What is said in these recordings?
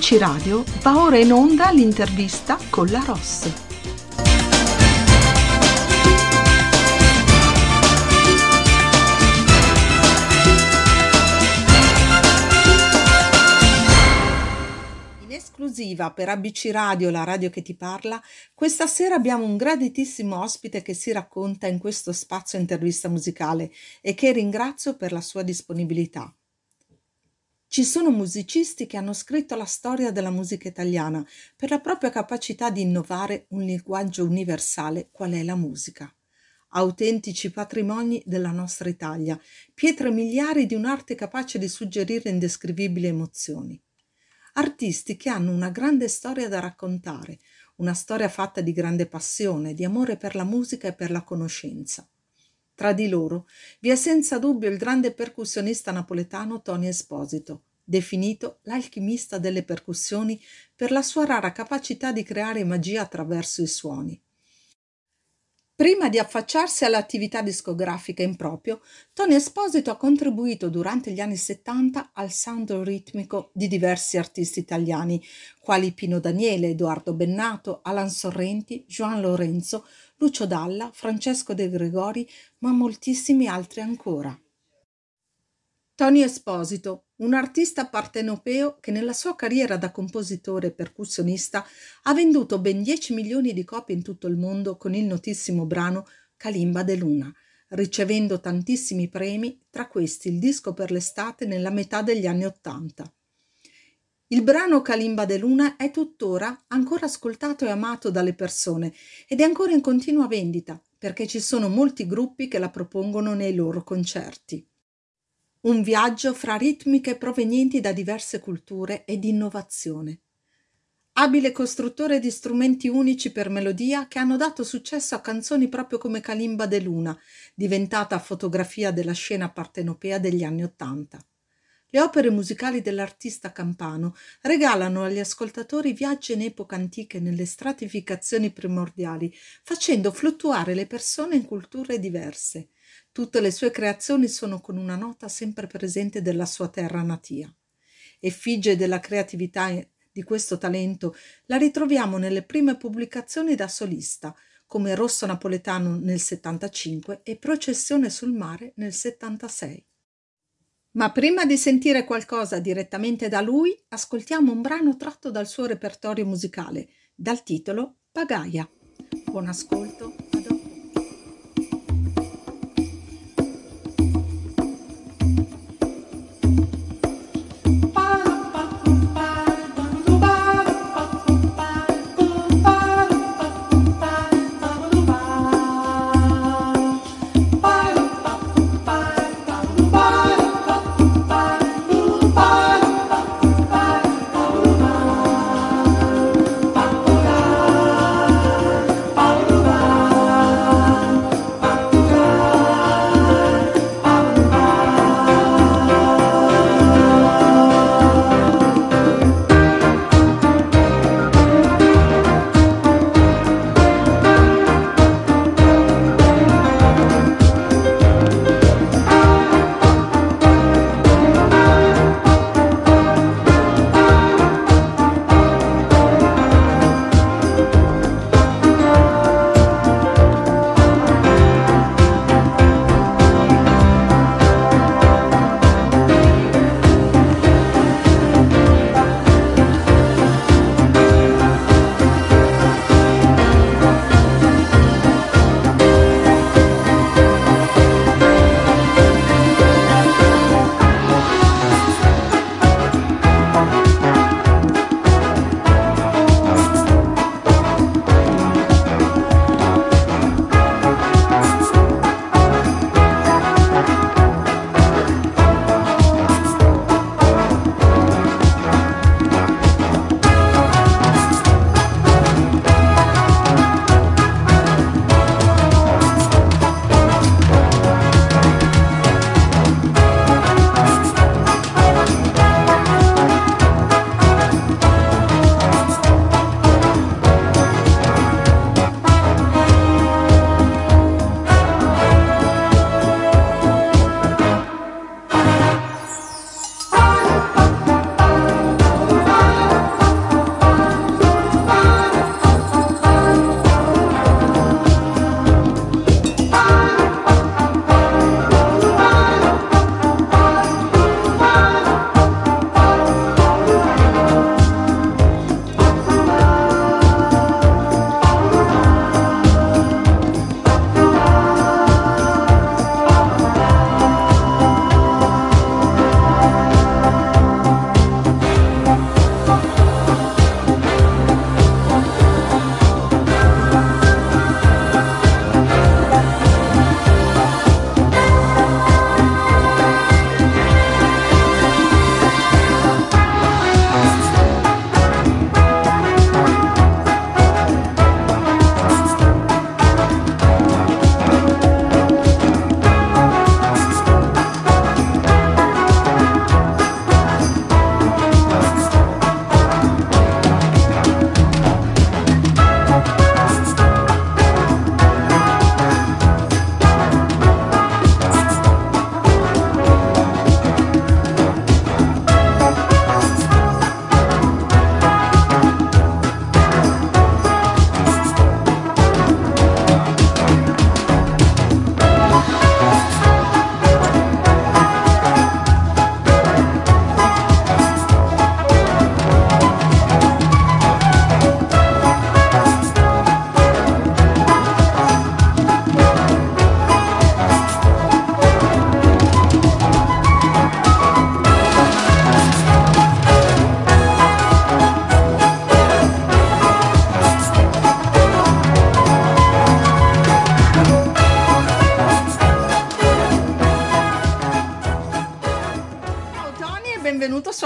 ABC Radio va ora in onda l'intervista con la Ross. In esclusiva per ABC Radio, la radio che ti parla, questa sera abbiamo un graditissimo ospite che si racconta in questo spazio intervista musicale e che ringrazio per la sua disponibilità. Ci sono musicisti che hanno scritto la storia della musica italiana per la propria capacità di innovare un linguaggio universale qual è la musica. Autentici patrimoni della nostra Italia, pietre miliari di un'arte capace di suggerire indescrivibili emozioni. Artisti che hanno una grande storia da raccontare, una storia fatta di grande passione, di amore per la musica e per la conoscenza. Tra di loro vi è senza dubbio il grande percussionista napoletano Tony Esposito, definito l'alchimista delle percussioni per la sua rara capacità di creare magia attraverso i suoni. Prima di affacciarsi all'attività discografica in proprio, Tony Esposito ha contribuito durante gli anni 70 al sound ritmico di diversi artisti italiani, quali Pino Daniele, Edoardo Bennato, Alan Sorrenti, Juan Lorenzo, Lucio Dalla, Francesco De Gregori, ma moltissimi altri ancora. Tony Esposito, un artista partenopeo che nella sua carriera da compositore e percussionista ha venduto ben 10 milioni di copie in tutto il mondo con il notissimo brano Kalimba de Luna, ricevendo tantissimi premi, tra questi il disco per l'estate nella metà degli anni Ottanta. Il brano Kalimba de Luna è tuttora ancora ascoltato e amato dalle persone ed è ancora in continua vendita perché ci sono molti gruppi che la propongono nei loro concerti. Un viaggio fra ritmiche provenienti da diverse culture ed innovazione. Abile costruttore di strumenti unici per melodia che hanno dato successo a canzoni proprio come Kalimba de Luna, diventata fotografia della scena partenopea degli anni Ottanta. Le opere musicali dell'artista campano regalano agli ascoltatori viaggi in epoca antiche nelle stratificazioni primordiali, facendo fluttuare le persone in culture diverse. Tutte le sue creazioni sono con una nota sempre presente della sua terra natia. Effigie della creatività di questo talento la ritroviamo nelle prime pubblicazioni da solista, come Rosso Napoletano nel 75 e Processione sul mare nel 76. Ma prima di sentire qualcosa direttamente da lui, ascoltiamo un brano tratto dal suo repertorio musicale, dal titolo Pagaia. Buon ascolto. benvenuto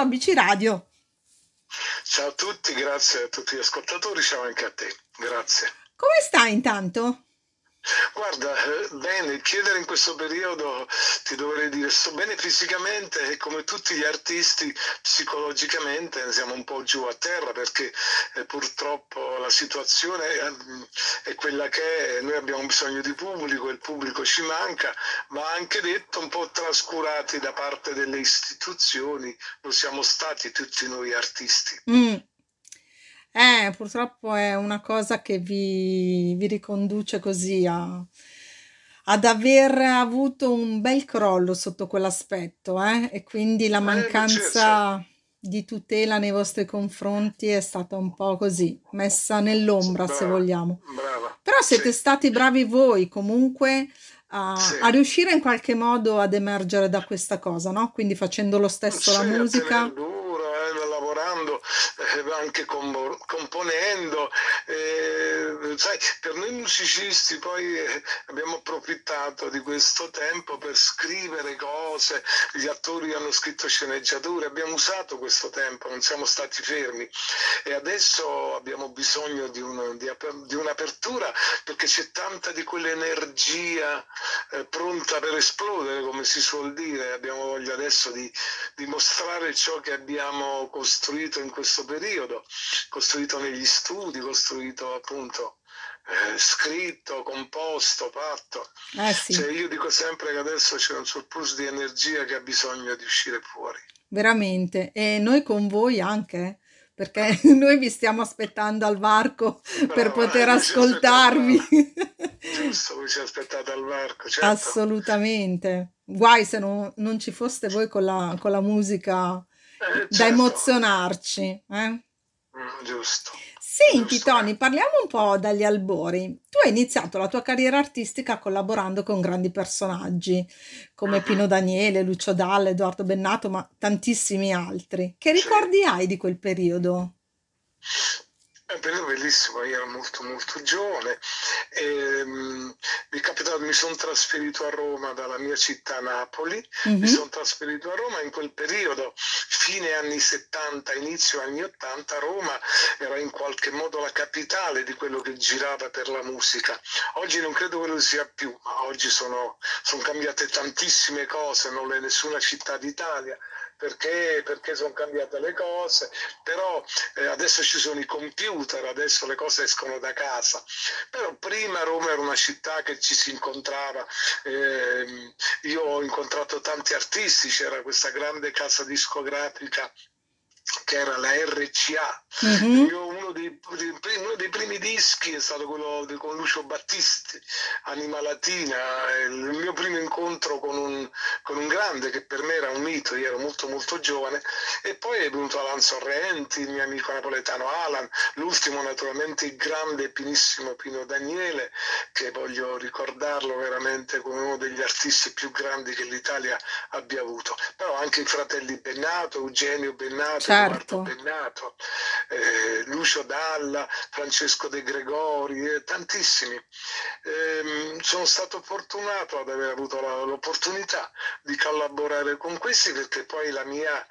su ABC Radio. Ciao a tutti, grazie a tutti gli ascoltatori, ciao anche a te, grazie. Come stai intanto? Guarda, eh, bene, chiedere in questo periodo ti dovrei dire sto bene fisicamente e come tutti gli artisti psicologicamente siamo un po' giù a terra perché eh, purtroppo la situazione eh, è quella che è, noi abbiamo bisogno di pubblico, il pubblico ci manca, ma anche detto un po' trascurati da parte delle istituzioni, lo siamo stati tutti noi artisti. Mm. Eh, purtroppo è una cosa che vi, vi riconduce così a, ad aver avuto un bel crollo sotto quell'aspetto, eh? E quindi la Eh, ma mancanza di tutela nei vostri confronti è stata un po' così, messa nell'ombra, se vogliamo. brava, Però sì, siete stati bravi voi comunque a, sì. a riuscire in qualche modo ad emergere da questa cosa, no? Quindi facendo lo stesso Sì, la musica. tenere duro, eh, lavorando, eh, anche com- componendo. eh, sai, per noi musicisti poi eh, abbiamo approfittato di questo tempo per scrivere cose, gli attori hanno scritto sceneggiature, abbiamo usato questo tempo, non siamo stati fermi e adesso abbiamo bisogno di, un- di di un'apertura perché c'è tanta di quell'energia eh, pronta per esplodere, come si suol dire, abbiamo voglia adesso di dimostrare ciò che abbiamo costruito in questo periodo, costruito negli studi, costruito appunto eh, scritto, composto, fatto. Eh sì, Cioè io dico sempre che adesso c'è un surplus di energia che ha bisogno di uscire fuori. veramente. E noi con voi anche, perché noi vi stiamo aspettando al varco per Brava, poter ascoltarvi. giusto, voi ci aspettate al varco, certo. Assolutamente. Guai se non, non ci foste voi con la, con la musica Eh, da certo, emozionarci, eh? Mm, giusto, Senti, giusto. Tony, parliamo un po' dagli albori. Tu hai iniziato la tua carriera artistica collaborando con grandi personaggi come Pino Mhm, Daniele, Lucio Dalla, Edoardo Bennato, ma tantissimi altri. Che Sì. ricordi hai di quel periodo? È un periodo bellissimo, io ero molto molto giovane e mm, mi è capitato, mi sono trasferito a Roma dalla mia città Napoli, mi Mhm, sono trasferito a Roma in quel periodo, fine anni 70, inizio anni 80, Roma era in qualche modo la capitale di quello che girava per la musica. Oggi non credo che lo sia più, ma oggi sono, sono cambiate tantissime cose, non è nessuna città d'Italia. Perché, perché sono cambiate le cose, però eh, adesso ci sono i computer, adesso le cose escono da casa, però prima Roma era una città che ci si incontrava, ehm, io ho incontrato tanti artisti, c'era questa grande casa discografica che era la RCA. Il mhm. mio- uno, dei, uno dei primi dischi è stato quello di- con Lucio Battisti, Anima Latina, il mio primo incontro con un, con un grande che per me era un mito, io ero molto molto giovane, e poi è venuto Alan Sorrenti, il mio amico napoletano Alan, l'ultimo naturalmente il grande e pinissimo Pino Daniele, che voglio ricordarlo veramente come uno degli artisti più grandi che l'Italia abbia avuto, però anche i fratelli Bennato, Eugenio Bennato, Certo. Bennato, eh, Lucio Dalla, Francesco De Gregori, eh, tantissimi. Ehm, sono stato fortunato ad aver avuto l'opportunità di collaborare con questi perché poi la mia,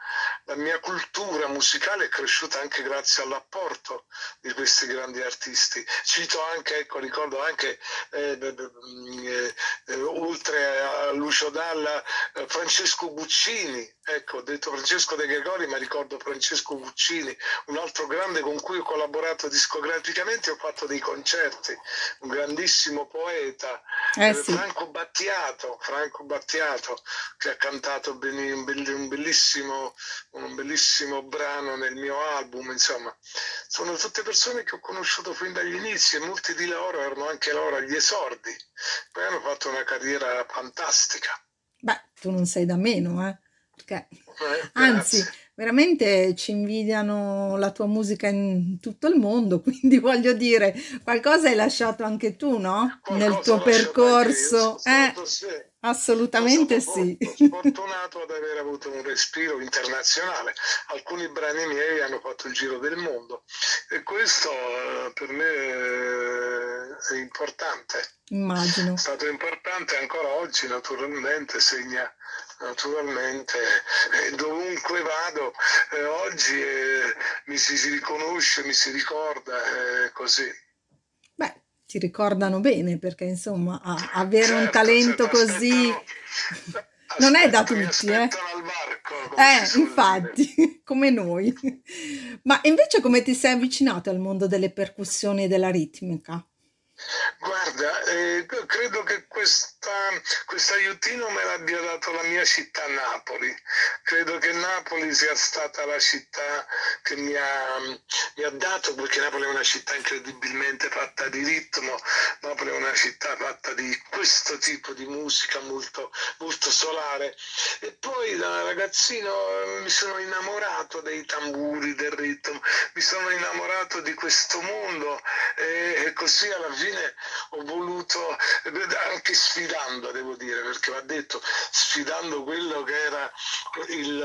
la mia cultura musicale è cresciuta anche grazie all'apporto di questi grandi artisti. Cito anche, ecco, ricordo anche, eh, mm, eh, eh, oltre a Lucio Dalla, eh, Francesco Guccini, ecco, ho detto Francesco De Gregori, ma ricordo Francesco Guccini, un altro grande con cui ho collaborato discograficamente, ho fatto dei concerti, un grandissimo poeta, Eh eh, sì. Franco Battiato, Franco Battiato, che ha cantato un, bell- un bellissimo, un bellissimo brano nel mio album, insomma, sono tutte persone che ho conosciuto fin dagli inizi e molti di loro erano anche loro agli esordi, poi hanno fatto una carriera fantastica. Beh, tu non sei da meno, eh? Perché Eh, anzi, veramente ci invidiano la tua musica in tutto il mondo, quindi voglio dire, qualcosa hai lasciato anche tu, no? Nel Qualcosa tuo ho lasciato anche io, percorso, eh? sì, Assolutamente sì. fortunato ad aver avuto un respiro internazionale. Alcuni brani miei hanno fatto il giro del mondo e questo eh, per me è importante. Immagino. È stato importante ancora oggi, naturalmente, segna naturalmente eh, dovunque vado eh, oggi eh, mi si, si, riconosce, mi si ricorda eh, così. Ti ricordano bene perché insomma a, avere certo, un talento certo, così non è da tutti, eh. Barco, eh, infatti, dire. come noi. Ma invece come ti sei avvicinato al mondo delle percussioni e della ritmica? Guarda, eh, credo che questo aiutino me l'abbia dato la mia città Napoli. Credo che Napoli sia stata la città che mi ha, mi ha dato, perché Napoli è una città incredibilmente fatta di ritmo, Napoli è una città fatta di questo tipo di musica molto, molto solare. E poi da ragazzino eh, mi sono innamorato dei tamburi, del ritmo, mi sono innamorato di questo mondo e, e così alla fine ho voluto, anche sfidando devo dire, perché va detto, sfidando quello che era il,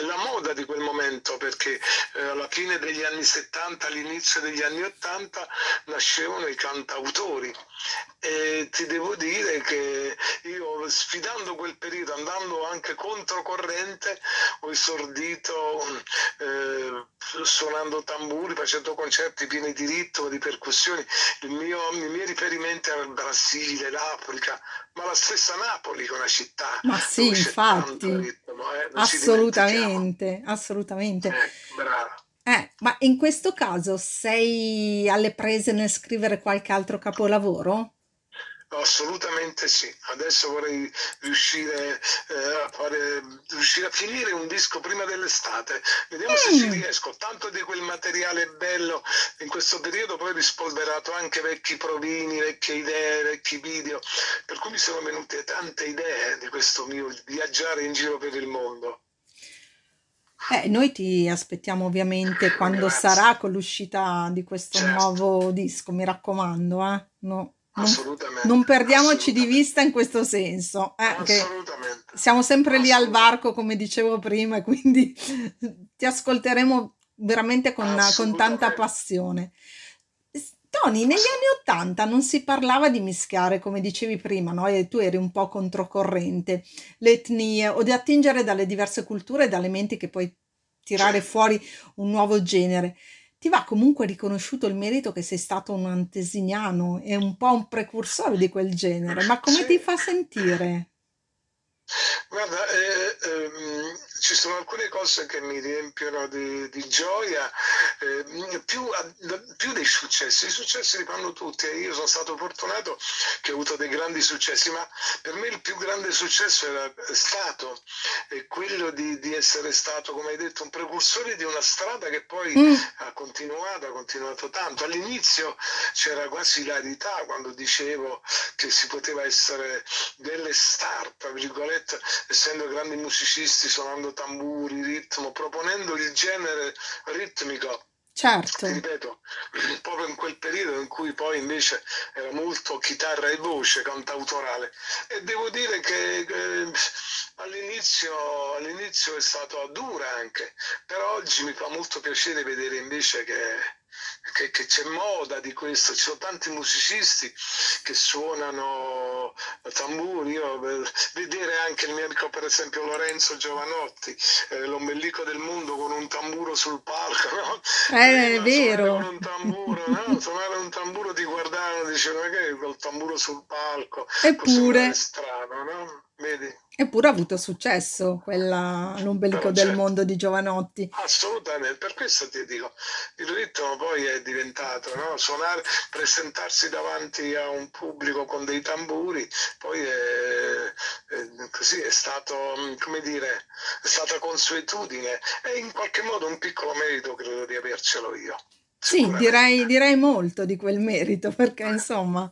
la moda di quel momento, perché eh, alla fine degli anni 70, all'inizio degli anni 80 nascevano i cantautori. E ti devo dire che io sfidando quel periodo, andando anche controcorrente, ho esordito eh, suonando tamburi, facendo concerti pieni di ritmo, di percussioni. Il mio i miei riferimenti al Brasile, l'Africa, ma la stessa Napoli che è una città. Ma sì, infatti, ritmo, eh? assolutamente, assolutamente. Eh, brava. Eh, ma in questo caso sei alle prese nel scrivere qualche altro capolavoro? Assolutamente sì, adesso vorrei riuscire, eh, a fare, riuscire a finire un disco prima dell'estate, vediamo mm. se ci mm. riesco, tanto di quel materiale bello in questo periodo poi ho rispolverato anche vecchi provini, vecchie idee, vecchi video, per cui mi sono venute tante idee di questo mio viaggiare in giro per il mondo. Eh, noi ti aspettiamo ovviamente quando Grazie. sarà con l'uscita di questo certo. nuovo disco, mi raccomando, eh? No. Assolutamente. Non perdiamoci di vista in questo senso. Eh, Assolutamente. Siamo sempre lì al varco, come dicevo prima, quindi ti ascolteremo veramente con, con tanta passione. Tony, negli anni Ottanta non si parlava di mischiare, come dicevi prima, no? E tu eri un po' controcorrente, le etnie o di attingere dalle diverse culture e dalle menti che puoi tirare fuori un nuovo genere ti va comunque riconosciuto il merito che sei stato un antesignano e un po' un precursore di quel genere, ma come sì. ti fa sentire? Guarda, eh, ehm, ci sono alcune cose che mi riempiono di, di gioia, eh, più, più, dei successi. I successi li fanno tutti e io sono stato fortunato che ho avuto dei grandi successi, ma per me il più grande successo era stato eh, quello di, di, essere stato, come hai detto, un precursore di una strada che poi mm. ha continuato, ha continuato tanto. All'inizio c'era quasi ilarità quando dicevo che si poteva essere delle star, tra virgolette, essendo grandi musicisti, suonando tamburi, ritmo, proponendo il genere ritmico. Certo. Ti ripeto, proprio in quel periodo in cui poi invece era molto chitarra e voce, cantautorale. E devo dire che eh, all'inizio, all'inizio è stato dura anche, però oggi mi fa molto piacere vedere invece che che, che, c'è moda di questo, ci sono tanti musicisti che suonano tamburi, io, vedere anche il mio amico per esempio Lorenzo Giovanotti, eh, l'ombelico del mondo con un tamburo sul palco, no? Eh, è vero. Un tamburo, no? Suonare un tamburo ti guardavano e dicevano che col tamburo sul palco, eppure strano, no? Vedi? Eppure ha avuto successo quella l'ombelico del certo. mondo di Giovanotti. Assolutamente, per questo ti dico, il ritmo poi è diventato, no? Suonare, presentarsi davanti a un pubblico con dei tamburi, poi è, è, così è stato, come dire, è stata consuetudine e in qualche modo un piccolo merito credo di avercelo io. Sì, direi, direi molto di quel merito, perché insomma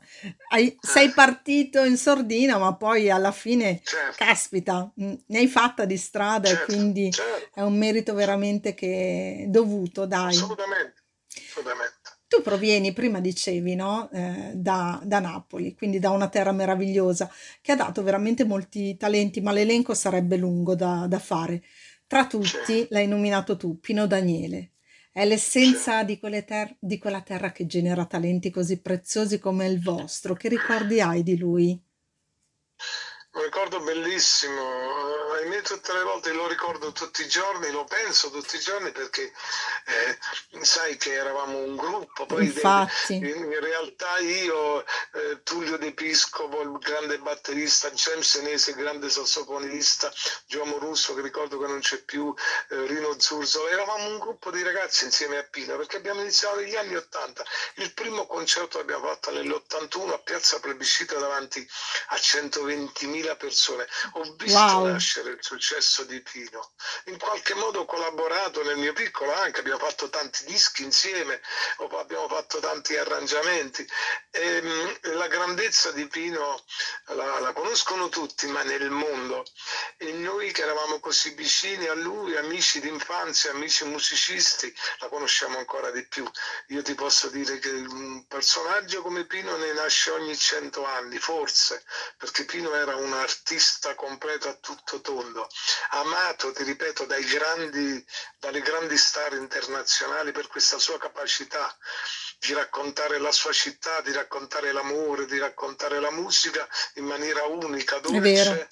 hai- sei partito in sordina, ma poi alla fine, Certo, caspita, mh, ne hai fatta di strada e certo, quindi certo, è un merito veramente che dovuto, dai. assolutamente, assolutamente. tu provieni, prima dicevi, no? Eh, da, da Napoli, quindi da una terra meravigliosa che ha dato veramente molti talenti, ma l'elenco sarebbe lungo da, da fare. Tra tutti l'hai nominato tu, Pino Daniele. È l'essenza di, ter- di quella terra che genera talenti così preziosi come il vostro. Che ricordi hai di lui? Un ricordo bellissimo, ahimè tutte le volte lo ricordo tutti i giorni, lo penso tutti i giorni perché eh, sai che eravamo un gruppo, poi Infatti. in, in realtà io, eh, Tullio De Piscopo, il grande batterista, James Senese, il grande sassofonista, Giuomo Russo che ricordo che non c'è più, eh, Rino Zurzo, eravamo un gruppo di ragazzi insieme a Pino perché abbiamo iniziato negli anni 80, il primo concerto l'abbiamo fatto nell'81 a Piazza Plebiscito davanti a 120.000 20.000 persone. Ho visto wow. nascere il successo di Pino. In qualche modo ho collaborato nel mio piccolo anche, abbiamo fatto tanti dischi insieme, abbiamo fatto tanti arrangiamenti. E, ehm, la grandezza di Pino la, la, conoscono tutti, ma nel mondo. E noi che eravamo così vicini a lui, amici d'infanzia, amici musicisti, la conosciamo ancora di più. Io ti posso dire che un personaggio come Pino ne nasce ogni cento anni, forse, perché Pino era un un artista completo a tutto tondo, amato, ti ripeto, dai grandi, dalle grandi star internazionali per questa sua capacità di raccontare la sua città, di raccontare l'amore, di raccontare la musica in maniera unica, dolce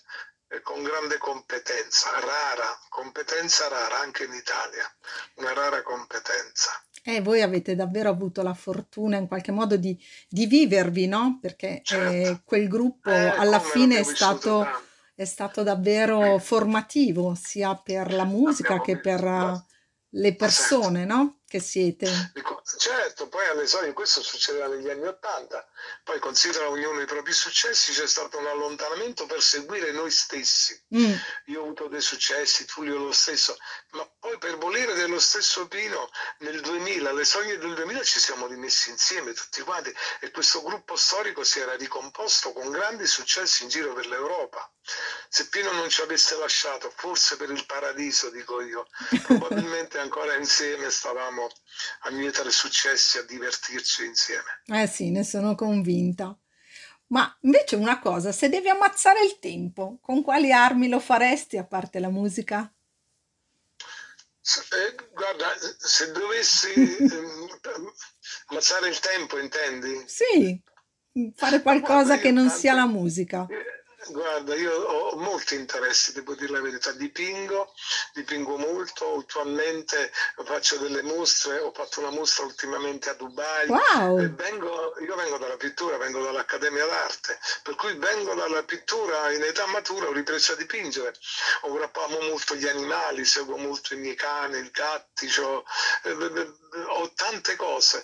e con grande competenza, rara, competenza rara anche in Italia, una rara competenza. E voi avete davvero avuto la fortuna in qualche modo di, di vivervi, no? Perché certo. eh, quel gruppo eh, alla fine è stato, è stato, davvero formativo sia per la musica che per no. le persone, no? Che siete. Certo, poi alle solite questo succedeva negli anni Ottanta, poi considera ognuno i propri successi, c'è stato un allontanamento per seguire noi stessi. Mm. Io ho avuto dei successi, Tullio lo stesso, ma poi per volere dello stesso Pino nel 2000, alle soglie del 2000 ci siamo rimessi insieme tutti quanti e questo gruppo storico si era ricomposto con grandi successi in giro per l'Europa. Se Pino non ci avesse lasciato, forse per il paradiso, dico io, probabilmente ancora insieme stavamo riusciremo a mietere successi, a divertirci insieme. Eh sì, ne sono convinta. Ma invece una cosa, se devi ammazzare il tempo, con quali armi lo faresti a parte la musica? Eh, guarda, se dovessi eh, ammazzare il tempo, intendi? Sì, fare qualcosa guarda, che non tanto, sia la musica. Eh, Guarda, io ho molti interessi, devo dire la verità, dipingo, dipingo molto, attualmente faccio delle mostre, ho fatto una mostra ultimamente a Dubai, wow. vengo, io vengo dalla pittura, vengo dall'Accademia d'Arte, per cui vengo dalla pittura in età matura, ho ripreso a dipingere, ora amo molto gli animali, seguo molto i miei cani, i gatti, ho, eh, ho tante cose,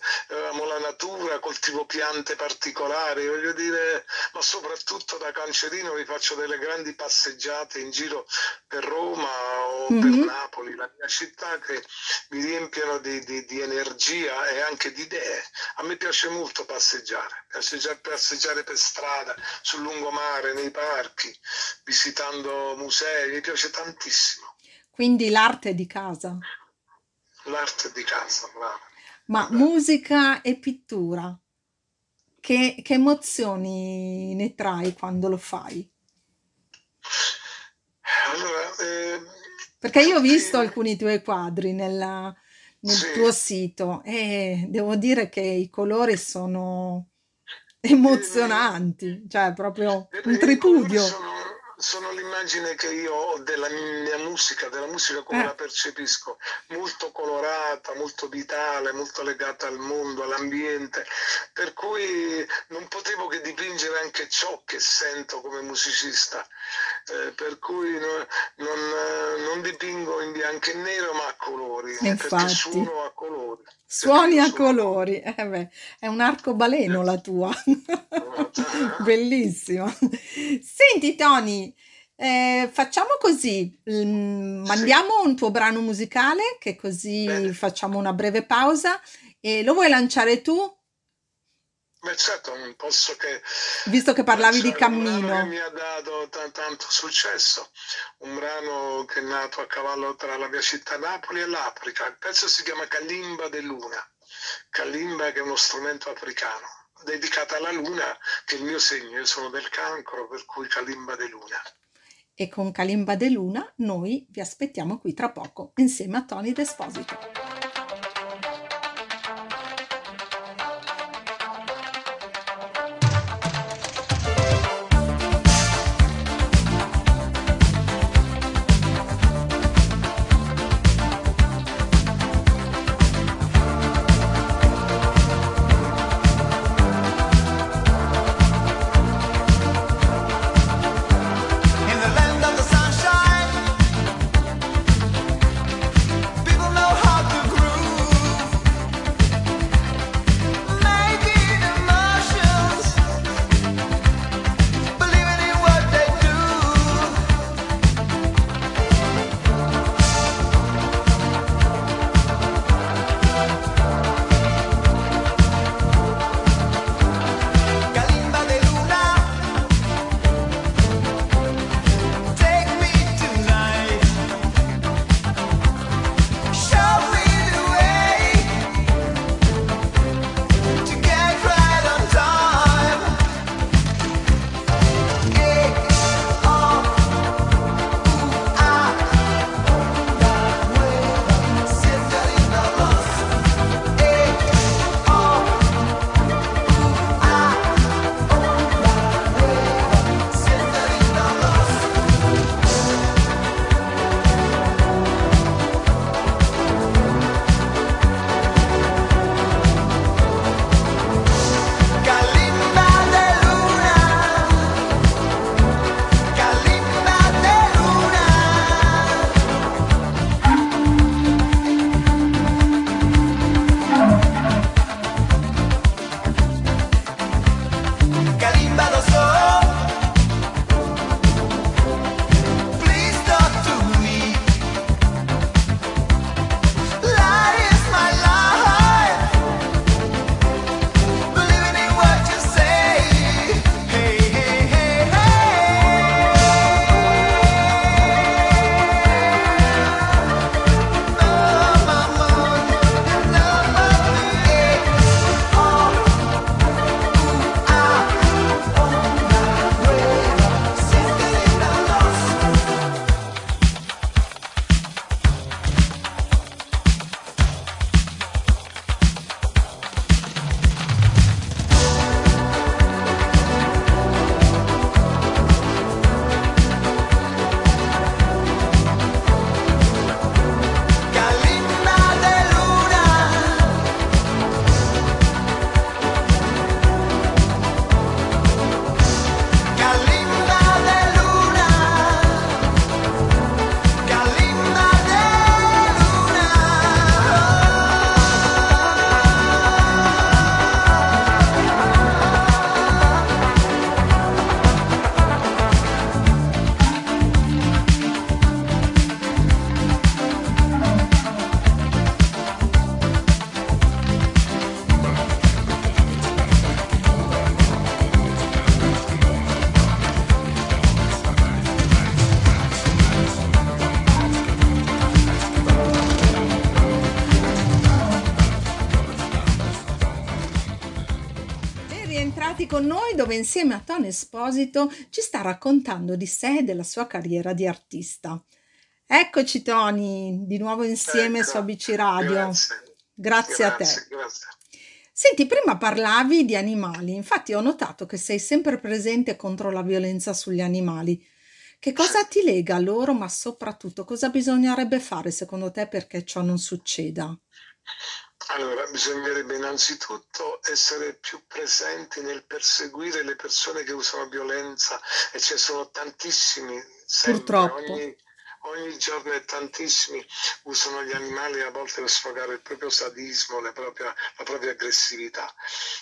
amo la natura, coltivo piante particolari, voglio dire, ma soprattutto da cancerino mattino vi faccio delle grandi passeggiate in giro per Roma o mm-hmm. per Napoli, la mia città, che mi riempiono di, di, di, energia e anche di idee. A me piace molto passeggiare, passeggiare, passeggiare per strada, sul lungomare, nei parchi, visitando musei, mi piace tantissimo. Quindi l'arte di casa? L'arte di casa, bravo. Ma musica e pittura? Che, che emozioni ne trai quando lo fai? Allora, eh, Perché io ho visto alcuni tuoi quadri nella, nel sì. tuo sito e devo dire che i colori sono emozionanti, cioè proprio un tripudio. Sono, sono l'immagine che io ho della mia musica, della musica come eh. la percepisco, molto colorata, molto vitale, molto legata al mondo, all'ambiente, per cui non potevo che dipingere anche ciò che sento come musicista, eh, per cui no, non, non, dipingo in bianco e nero ma a colori, Infatti. perché suono a colori. Suoni a colori, eh beh, è un arcobaleno la tua, bellissima. Senti Tony, eh, facciamo così, mm, mandiamo un tuo brano musicale che così Bene. facciamo una breve pausa e lo vuoi lanciare tu? Beh certo, non posso che... Visto che parlavi di cammino. mi ha dato tanto successo, un brano che è nato a cavallo tra la mia città Napoli e l'Africa, il pezzo si chiama Calimba de Luna Kalimba che è uno strumento africano dedicata alla luna che è il mio segno, io sono del cancro per cui Kalimba de Luna. E con Kalimba de Luna noi vi aspettiamo qui tra poco insieme a Tony Desposito. Insieme a Tony Esposito ci sta raccontando di sé e della sua carriera di artista. Eccoci Tony, di nuovo insieme ecco, su ABC Radio. Grazie, grazie, grazie a te. Grazie. Senti, prima parlavi di animali, infatti ho notato che sei sempre presente contro la violenza sugli animali. Che cosa ti lega a loro, ma soprattutto cosa bisognerebbe fare secondo te perché ciò non succeda? Allora, bisognerebbe innanzitutto essere più presenti nel perseguire le persone che usano violenza e ce ne sono tantissimi, sempre, Purtroppo. Ogni, ogni giorno e tantissimi usano gli animali a volte per sfogare il proprio sadismo, la propria, la propria aggressività.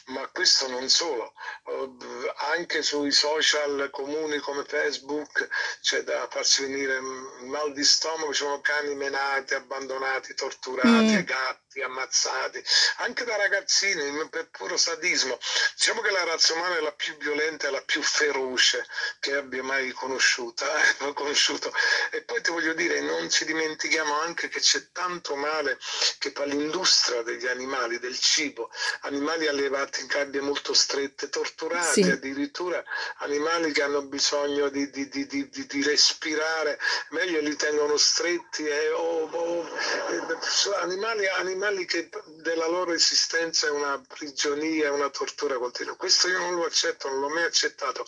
Ma questo non solo, eh, anche sui social comuni come Facebook c'è da farsi venire mal di stomaco, ci sono cani menati, abbandonati, torturati, mm. gatti ammazzati, anche da ragazzini per puro sadismo. Diciamo che la razza umana è la più violenta e la più feroce che abbia mai conosciuta, eh, conosciuto. E poi ti voglio dire, non ci dimentichiamo anche che c'è tanto male che fa l'industria degli animali, del cibo, animali allevati in gabbie molto strette, torturati, sì. addirittura animali che hanno bisogno di, di, di, di respirare, meglio li tengono stretti, eh, o, o, eh, animali, animali che della loro esistenza è una prigionia, una tortura continua. Questo io non lo accetto, non l'ho mai accettato.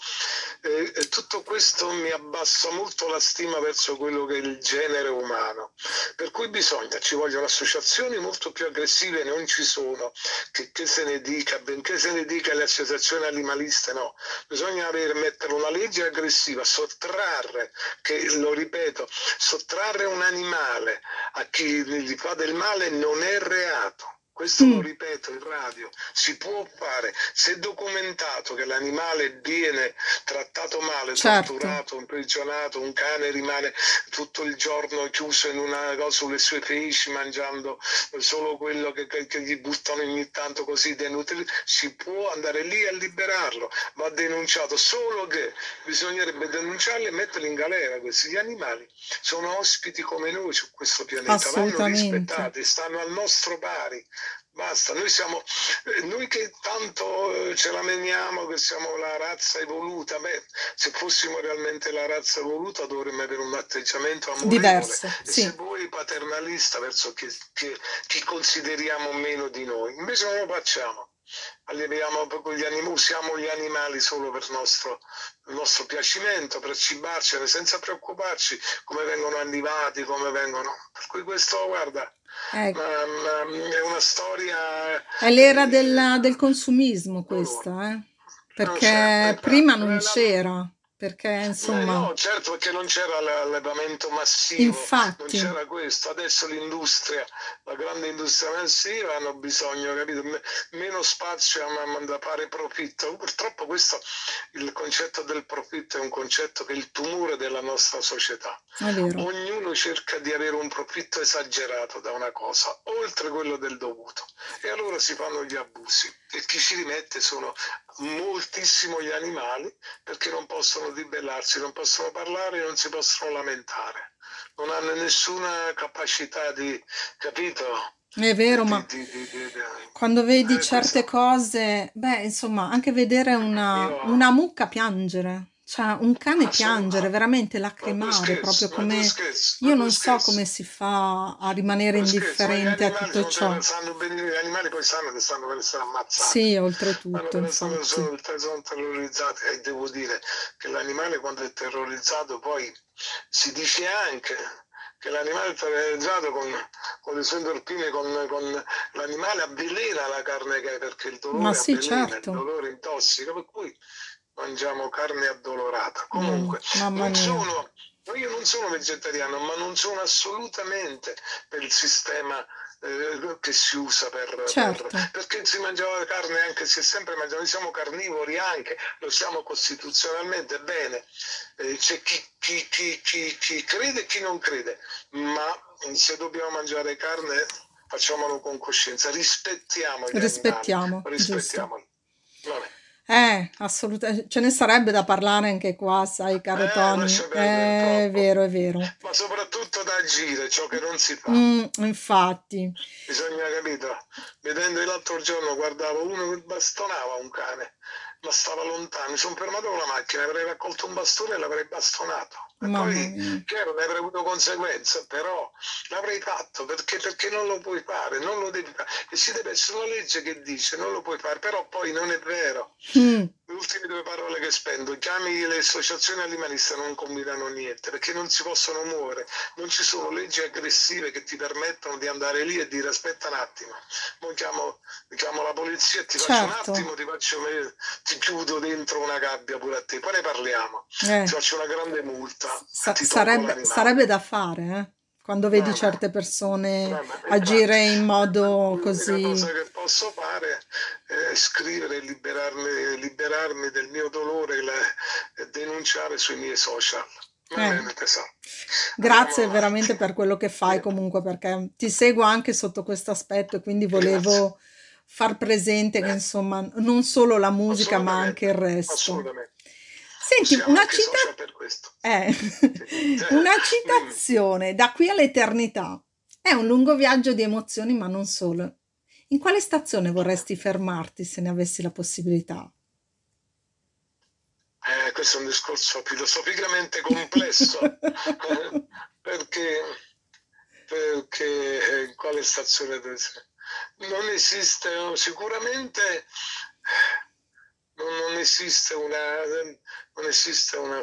Eh, tutto questo mi abbassa molto la stima verso quello che è il genere umano. Per cui bisogna, ci vogliono associazioni molto più aggressive, non ci sono, che, che se ne dica, benché se ne dica le associazioni animaliste, no. Bisogna avere, mettere una legge aggressiva, sottrarre, che lo ripeto, sottrarre un animale a chi gli fa del male non è reato questo mm. lo ripeto in radio, si può fare, se è documentato che l'animale viene trattato male, certo. torturato, imprigionato, un cane rimane tutto il giorno chiuso in una cosa sulle sue feci mangiando solo quello che, che, che gli buttano ogni tanto così denutrito, si può andare lì a liberarlo, va denunciato, solo che bisognerebbe denunciarli e metterli in galera questi. Gli animali sono ospiti come noi su questo pianeta, vanno rispettati, stanno al nostro pari Basta, noi siamo, eh, noi che tanto eh, ce la meniamo che siamo la razza evoluta, beh, se fossimo realmente la razza evoluta dovremmo avere un atteggiamento amorevole. Diverso, sì. se vuoi paternalista verso chi, chi, chi consideriamo meno di noi, invece non lo facciamo alleviamo proprio gli animali, usiamo gli animali solo per il nostro, il nostro piacimento, per cibarcene, senza preoccuparci come vengono allivati, come vengono. Cui questo, guarda, ecco. um, è una storia... È l'era della, del consumismo questa, eh? perché no, certo, prima non c'era perché insomma... Eh no, certo perché non c'era l'allevamento massivo, Infatti. non c'era questo, adesso l'industria, la grande industria massiva hanno bisogno, capito, meno spazio a fare profitto, purtroppo questo, il concetto del profitto è un concetto che è il tumore della nostra società, ognuno cerca di avere un profitto esagerato da una cosa, oltre quello del dovuto, e allora si fanno gli abusi. E chi ci rimette sono moltissimo gli animali perché non possono ribellarsi, non possono parlare, non si possono lamentare, non hanno nessuna capacità di, capito? È vero, di, ma di, di, quando vedi certe questo... cose, beh, insomma, anche vedere una, Io... una mucca piangere cioè, un cane piangere, veramente lacrimare, proprio come... Io non so come si fa a rimanere indifferente a tutto ciò. Sanno bene, gli animali poi sanno che stanno per essere ammazzati. Sì, oltretutto. Sono, sono, sono terrorizzati e devo dire che l'animale quando è terrorizzato poi si dice anche che l'animale è terrorizzato con, con le sue endorfine, con, con l'animale avvelena la carne che è perché il dolore Ma sì, avvelena, certo. il dolore intossica, per cui mangiamo carne addolorata. Mm, Comunque, mm, non sono, io non sono vegetariano, ma non sono assolutamente per il sistema eh, che si usa per, certo. per, perché si mangiava carne anche se sempre mangiamo, noi siamo carnivori anche, lo siamo costituzionalmente bene, eh, c'è chi, chi, chi, chi, crede e chi non crede, ma se dobbiamo mangiare carne facciamolo con coscienza, rispettiamo gli rispettiamo, animali, rispettiamoli. Vabbè. Eh, assolutamente, ce ne sarebbe da parlare anche qua, sai, caro Eh, Tony. Eh, È vero, è vero. ma soprattutto da agire, ciò che non si fa. Mm, infatti, Bisogna, capito? Vedendo l'altro giorno, guardavo uno che bastonava un cane, ma stava lontano. Mi sono fermato con la macchina, avrei raccolto un bastone e l'avrei bastonato. Poi, chiaro, ne avrei avuto conseguenze, però l'avrei fatto perché, perché non lo puoi fare, non lo devi fare. E ci deve essere una legge che dice non lo puoi fare, però poi non è vero. Mm, Le ultime due parole che spendo, chiami le associazioni animaliste non combinano niente perché non si possono muovere, non ci sono leggi aggressive che ti permettono di andare lì e dire aspetta un attimo, Mo chiamo, chiamo la polizia e ti faccio un certo. attimo, ti, faccio, ti chiudo dentro una gabbia pure a te, poi ne parliamo, Eh, ti faccio una grande multa, sa- ti tolgo sarebbe, sarebbe da fare, eh? Quando vedi Vabbè, certe persone vabbè, infatti, agire in modo così. cosa che posso fare è scrivere e liberarmi, del mio dolore e la- denunciare sui miei social. Eh. Grazie veramente per quello che fai comunque, perché ti seguo anche sotto questo aspetto e quindi Grazie. volevo far presente che insomma non solo la musica ma anche il resto. assolutamente. Senti, una questo. Eh, una citazione da qui all'eternità. È un lungo viaggio di emozioni, ma non solo. In quale stazione vorresti fermarti se ne avessi la possibilità? Eh, questo è un discorso filosoficamente complesso, perché, perché in quale stazione non esiste sicuramente non, esiste una non esiste una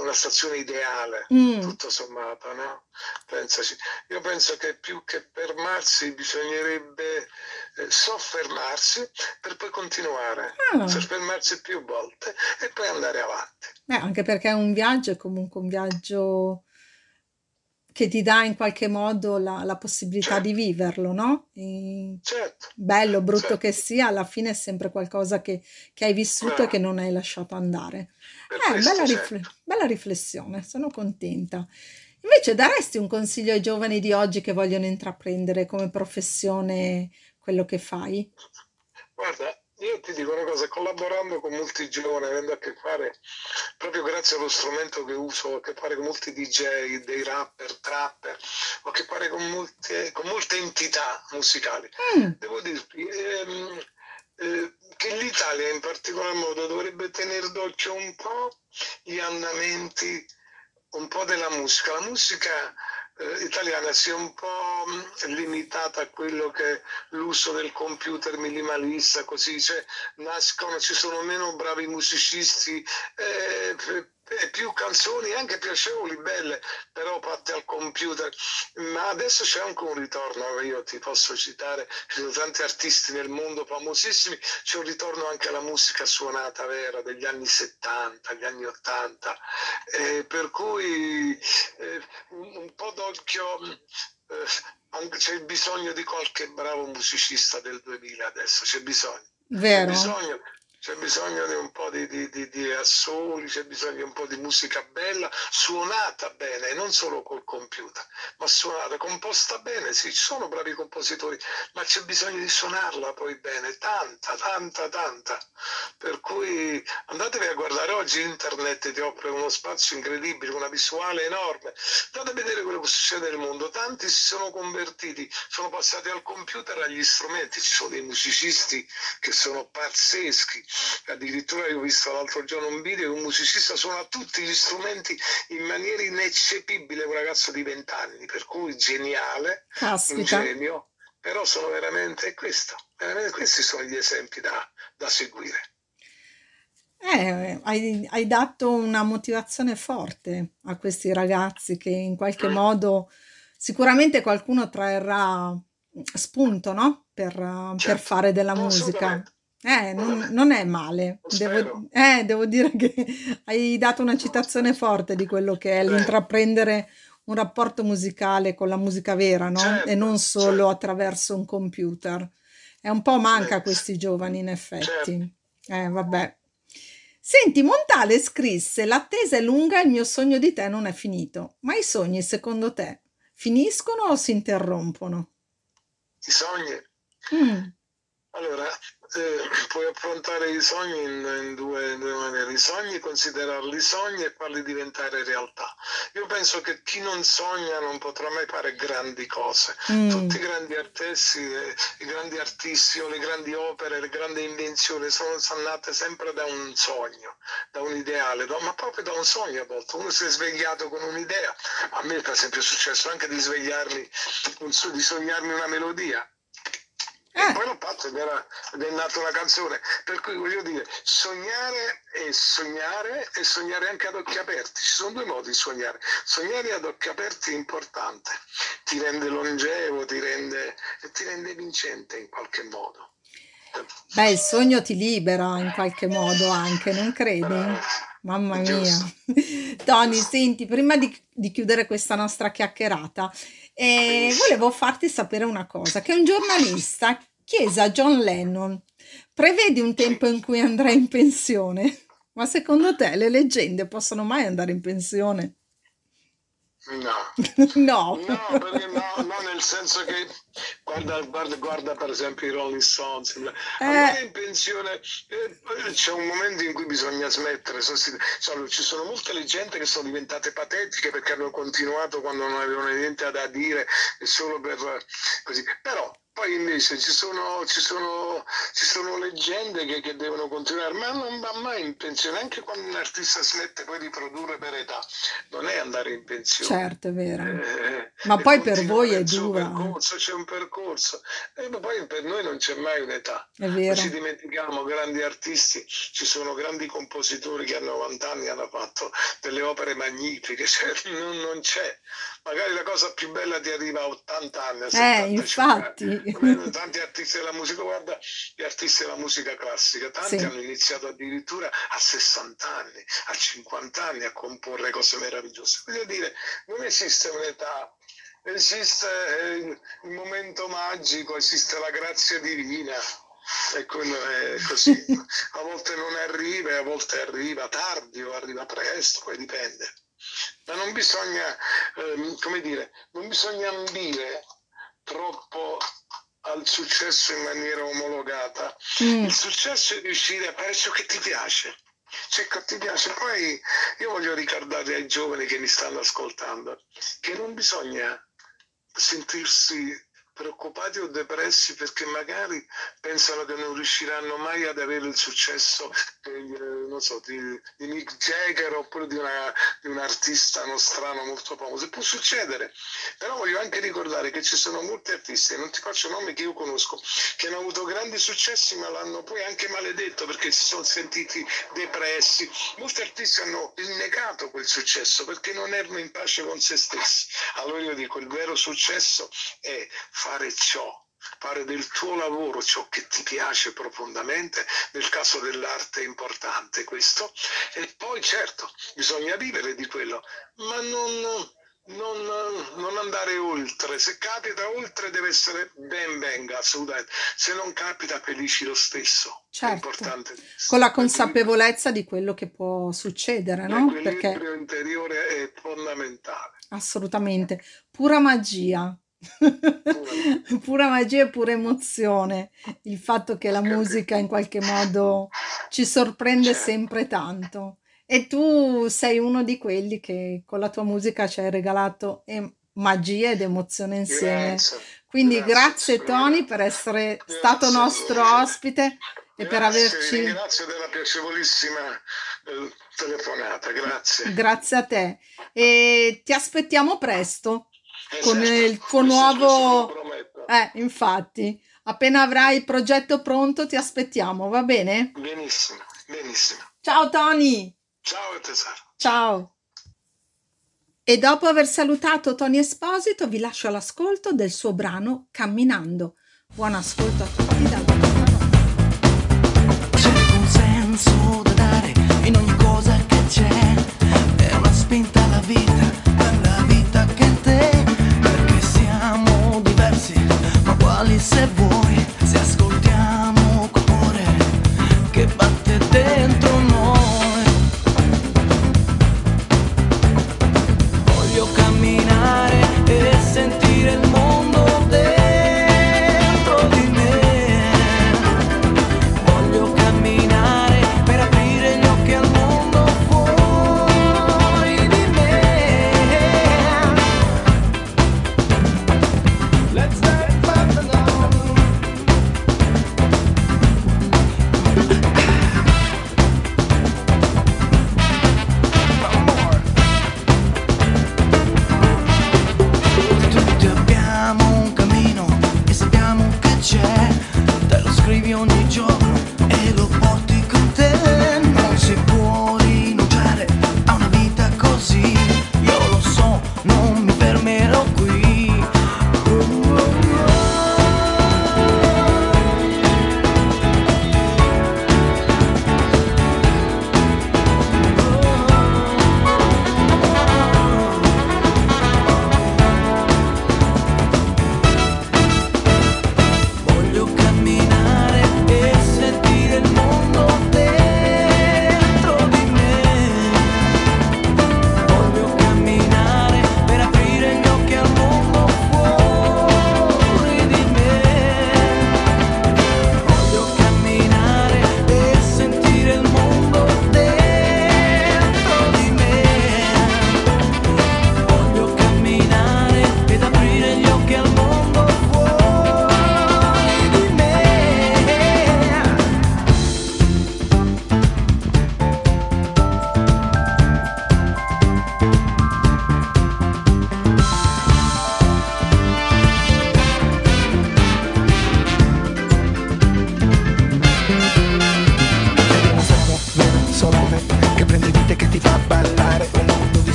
una stazione ideale, mm. tutto sommato, no? Pensaci. Io penso che più che fermarsi bisognerebbe eh, soffermarsi per poi continuare, ah. soffermarsi più volte e poi andare avanti. Eh, anche perché un viaggio è comunque un viaggio che ti dà in qualche modo la, la possibilità certo. di viverlo, no? E certo. Bello, brutto certo. che sia, alla fine è sempre qualcosa che, che hai vissuto Bravo. e che non hai lasciato andare. Eh, bella, rifle- certo. bella riflessione, sono contenta. Invece daresti un consiglio ai giovani di oggi che vogliono intraprendere come professione quello che fai? Guarda, io ti dico una cosa, collaborando con molti giovani, avendo a che fare, proprio grazie allo strumento che uso, ho a che fare con molti DJ, dei rapper, trapper, ho a che fare con molte, con molte entità musicali. Mm. Devo dirti ehm, eh, che l'Italia in particolar modo dovrebbe tenere d'occhio un po' gli andamenti, un po' della musica. La musica eh, italiana sia un po' mm, limitata a quello che è l'uso del computer minimalista, così cioè, nascono, ci sono meno bravi musicisti. Eh, più canzoni anche piacevoli, belle, però fatte al computer. Ma adesso c'è anche un ritorno, io ti posso citare, ci sono tanti artisti nel mondo famosissimi, c'è un ritorno anche alla musica suonata vera degli anni 70, gli anni 80, eh, per cui eh, un po' d'occhio. Eh, c'è bisogno di qualche bravo musicista del 2000 adesso, c'è bisogno. Vero. C'è bisogno c'è bisogno di un po' di, di, di, di, assoli, c'è bisogno di un po' di musica bella, suonata bene, non solo col computer, ma suonata, composta bene, sì, ci sono bravi compositori, ma c'è bisogno di suonarla poi bene, tanta, tanta, tanta. Per cui andatevi a guardare, oggi internet ti offre uno spazio incredibile, una visuale enorme, andate a vedere quello che succede nel mondo, tanti si sono convertiti, sono passati al computer, agli strumenti, ci sono dei musicisti che sono pazzeschi, addirittura io ho visto l'altro giorno un video che un musicista suona tutti gli strumenti in maniera ineccepibile, un ragazzo di 20 anni, per cui geniale, Caspita. un genio, però sono veramente questo, veramente questi sono gli esempi da, da seguire. Eh, hai, hai, dato una motivazione forte a questi ragazzi che in qualche mm. modo sicuramente qualcuno trarrà spunto no? per, certo. per fare della musica. Eh, non, non è male. Devo, eh, devo dire che hai dato una citazione forte di quello che è l'intraprendere un rapporto musicale con la musica vera, no? Certo, e non solo certo. attraverso un computer. È un po' manca a questi giovani, in effetti. Certo. Eh, vabbè. Senti, Montale scrisse: L'attesa è lunga, il mio sogno di te non è finito. Ma i sogni, secondo te, finiscono o si interrompono? I sogni? Mm. Allora, eh, puoi affrontare i sogni in, in, due, in, due, maniere. I sogni, considerarli sogni e farli diventare realtà. Io penso che chi non sogna non potrà mai fare grandi cose. Mm. Tutti i grandi artisti, eh, i grandi artisti o le grandi opere, le grandi invenzioni sono, sono nate sempre da un sogno, da un ideale, da, ma proprio da un sogno a volte. Uno si è svegliato con un'idea. A me per esempio è successo anche di svegliarmi, di sognarmi una melodia e poi l'ho fatto ed, era, ed è nata una canzone. Per cui voglio dire, sognare e sognare e sognare anche ad occhi aperti. Ci sono due modi di sognare. Sognare ad occhi aperti è importante, ti rende longevo, ti rende, ti rende vincente in qualche modo. Beh, il sogno ti libera in qualche modo anche, non credi? Mamma mia. Tony, senti, prima di, di, chiudere questa nostra chiacchierata, eh, volevo farti sapere una cosa, che un giornalista chiese a John Lennon, prevedi un tempo in cui andrai in pensione? Ma secondo te le leggende possono mai andare in pensione? No. no. No, perché no, no, nel senso che guarda, guarda, guarda per esempio i Rolling Stones. Eh. in pensione eh, c'è un momento in cui bisogna smettere. Cioè, ci sono molte leggende che sono diventate patetiche perché hanno continuato quando non avevano niente da dire solo per così. Però poi invece ci sono, ci sono, ci sono leggende che, che, devono continuare, ma non va mai in pensione, anche quando un artista smette poi di produrre per età, non è andare in pensione. Certo, è vero. Eh, ma poi per voi è dura. Percorso, c'è un percorso, e poi per noi non c'è mai un'età. È vero. Non ci dimentichiamo, grandi artisti, ci sono grandi compositori che a 90 anni hanno fatto delle opere magnifiche, cioè, non, non c'è. Magari la cosa più bella ti arriva a 80 anni. A eh, infatti tanti artisti della musica, guarda gli artisti della musica classica, tanti sì. hanno iniziato addirittura a 60 anni, a 50 anni a comporre cose meravigliose. Voglio dire, non esiste un'età, esiste il momento magico, esiste la grazia divina. E quello è così. A volte non arriva, a volte arriva tardi o arriva presto, poi dipende. Ma non bisogna, ehm, come dire, non bisogna ambire troppo al successo in maniera omologata. Mm. Il successo è riuscire a fare ciò che ti piace. Cioè, che ti piace. Poi io voglio ricordare ai giovani che mi stanno ascoltando che non bisogna sentirsi preoccupati o depressi perché magari pensano che non riusciranno mai ad avere il successo eh, so, di, di, Mick Jagger oppure di, una, di, un artista nostrano molto famoso. Può succedere, però voglio anche ricordare che ci sono molti artisti, non ti faccio nomi che io conosco, che hanno avuto grandi successi ma l'hanno poi anche maledetto perché si sono sentiti depressi. Molti artisti hanno negato quel successo perché non erano in pace con se stessi. Allora io dico, il vero successo è fare fare ciò, fare del tuo lavoro ciò che ti piace profondamente, nel caso dell'arte è importante questo, e poi certo bisogna vivere di quello, ma non, non, non, andare oltre. Se capita oltre deve essere ben venga, assolutamente. Se non capita felici lo stesso. Certo. È importante. Con la consapevolezza di quello che può succedere, no? Perché interiore è fondamentale. Assolutamente. Pura magia. Pura magia e pura emozione. Il fatto che la musica in qualche modo ci sorprende sempre tanto. E tu sei uno di quelli che con la tua musica ci hai regalato magia ed emozione insieme. Grazie. quindi grazie, grazie Tony per essere grazie, stato nostro ospite e per averci grazie della piacevolissima eh, telefonata. Grazie. Grazie a te. E ti aspettiamo presto con il tuo nuovo... Eh, infatti, appena avrai il progetto pronto ti aspettiamo, va bene? Benissimo, benissimo. Ciao Tony! Ciao tesoro. Ciao. E dopo aver salutato Tony Esposito vi lascio all'ascolto del suo brano Camminando. Buon ascolto a tutti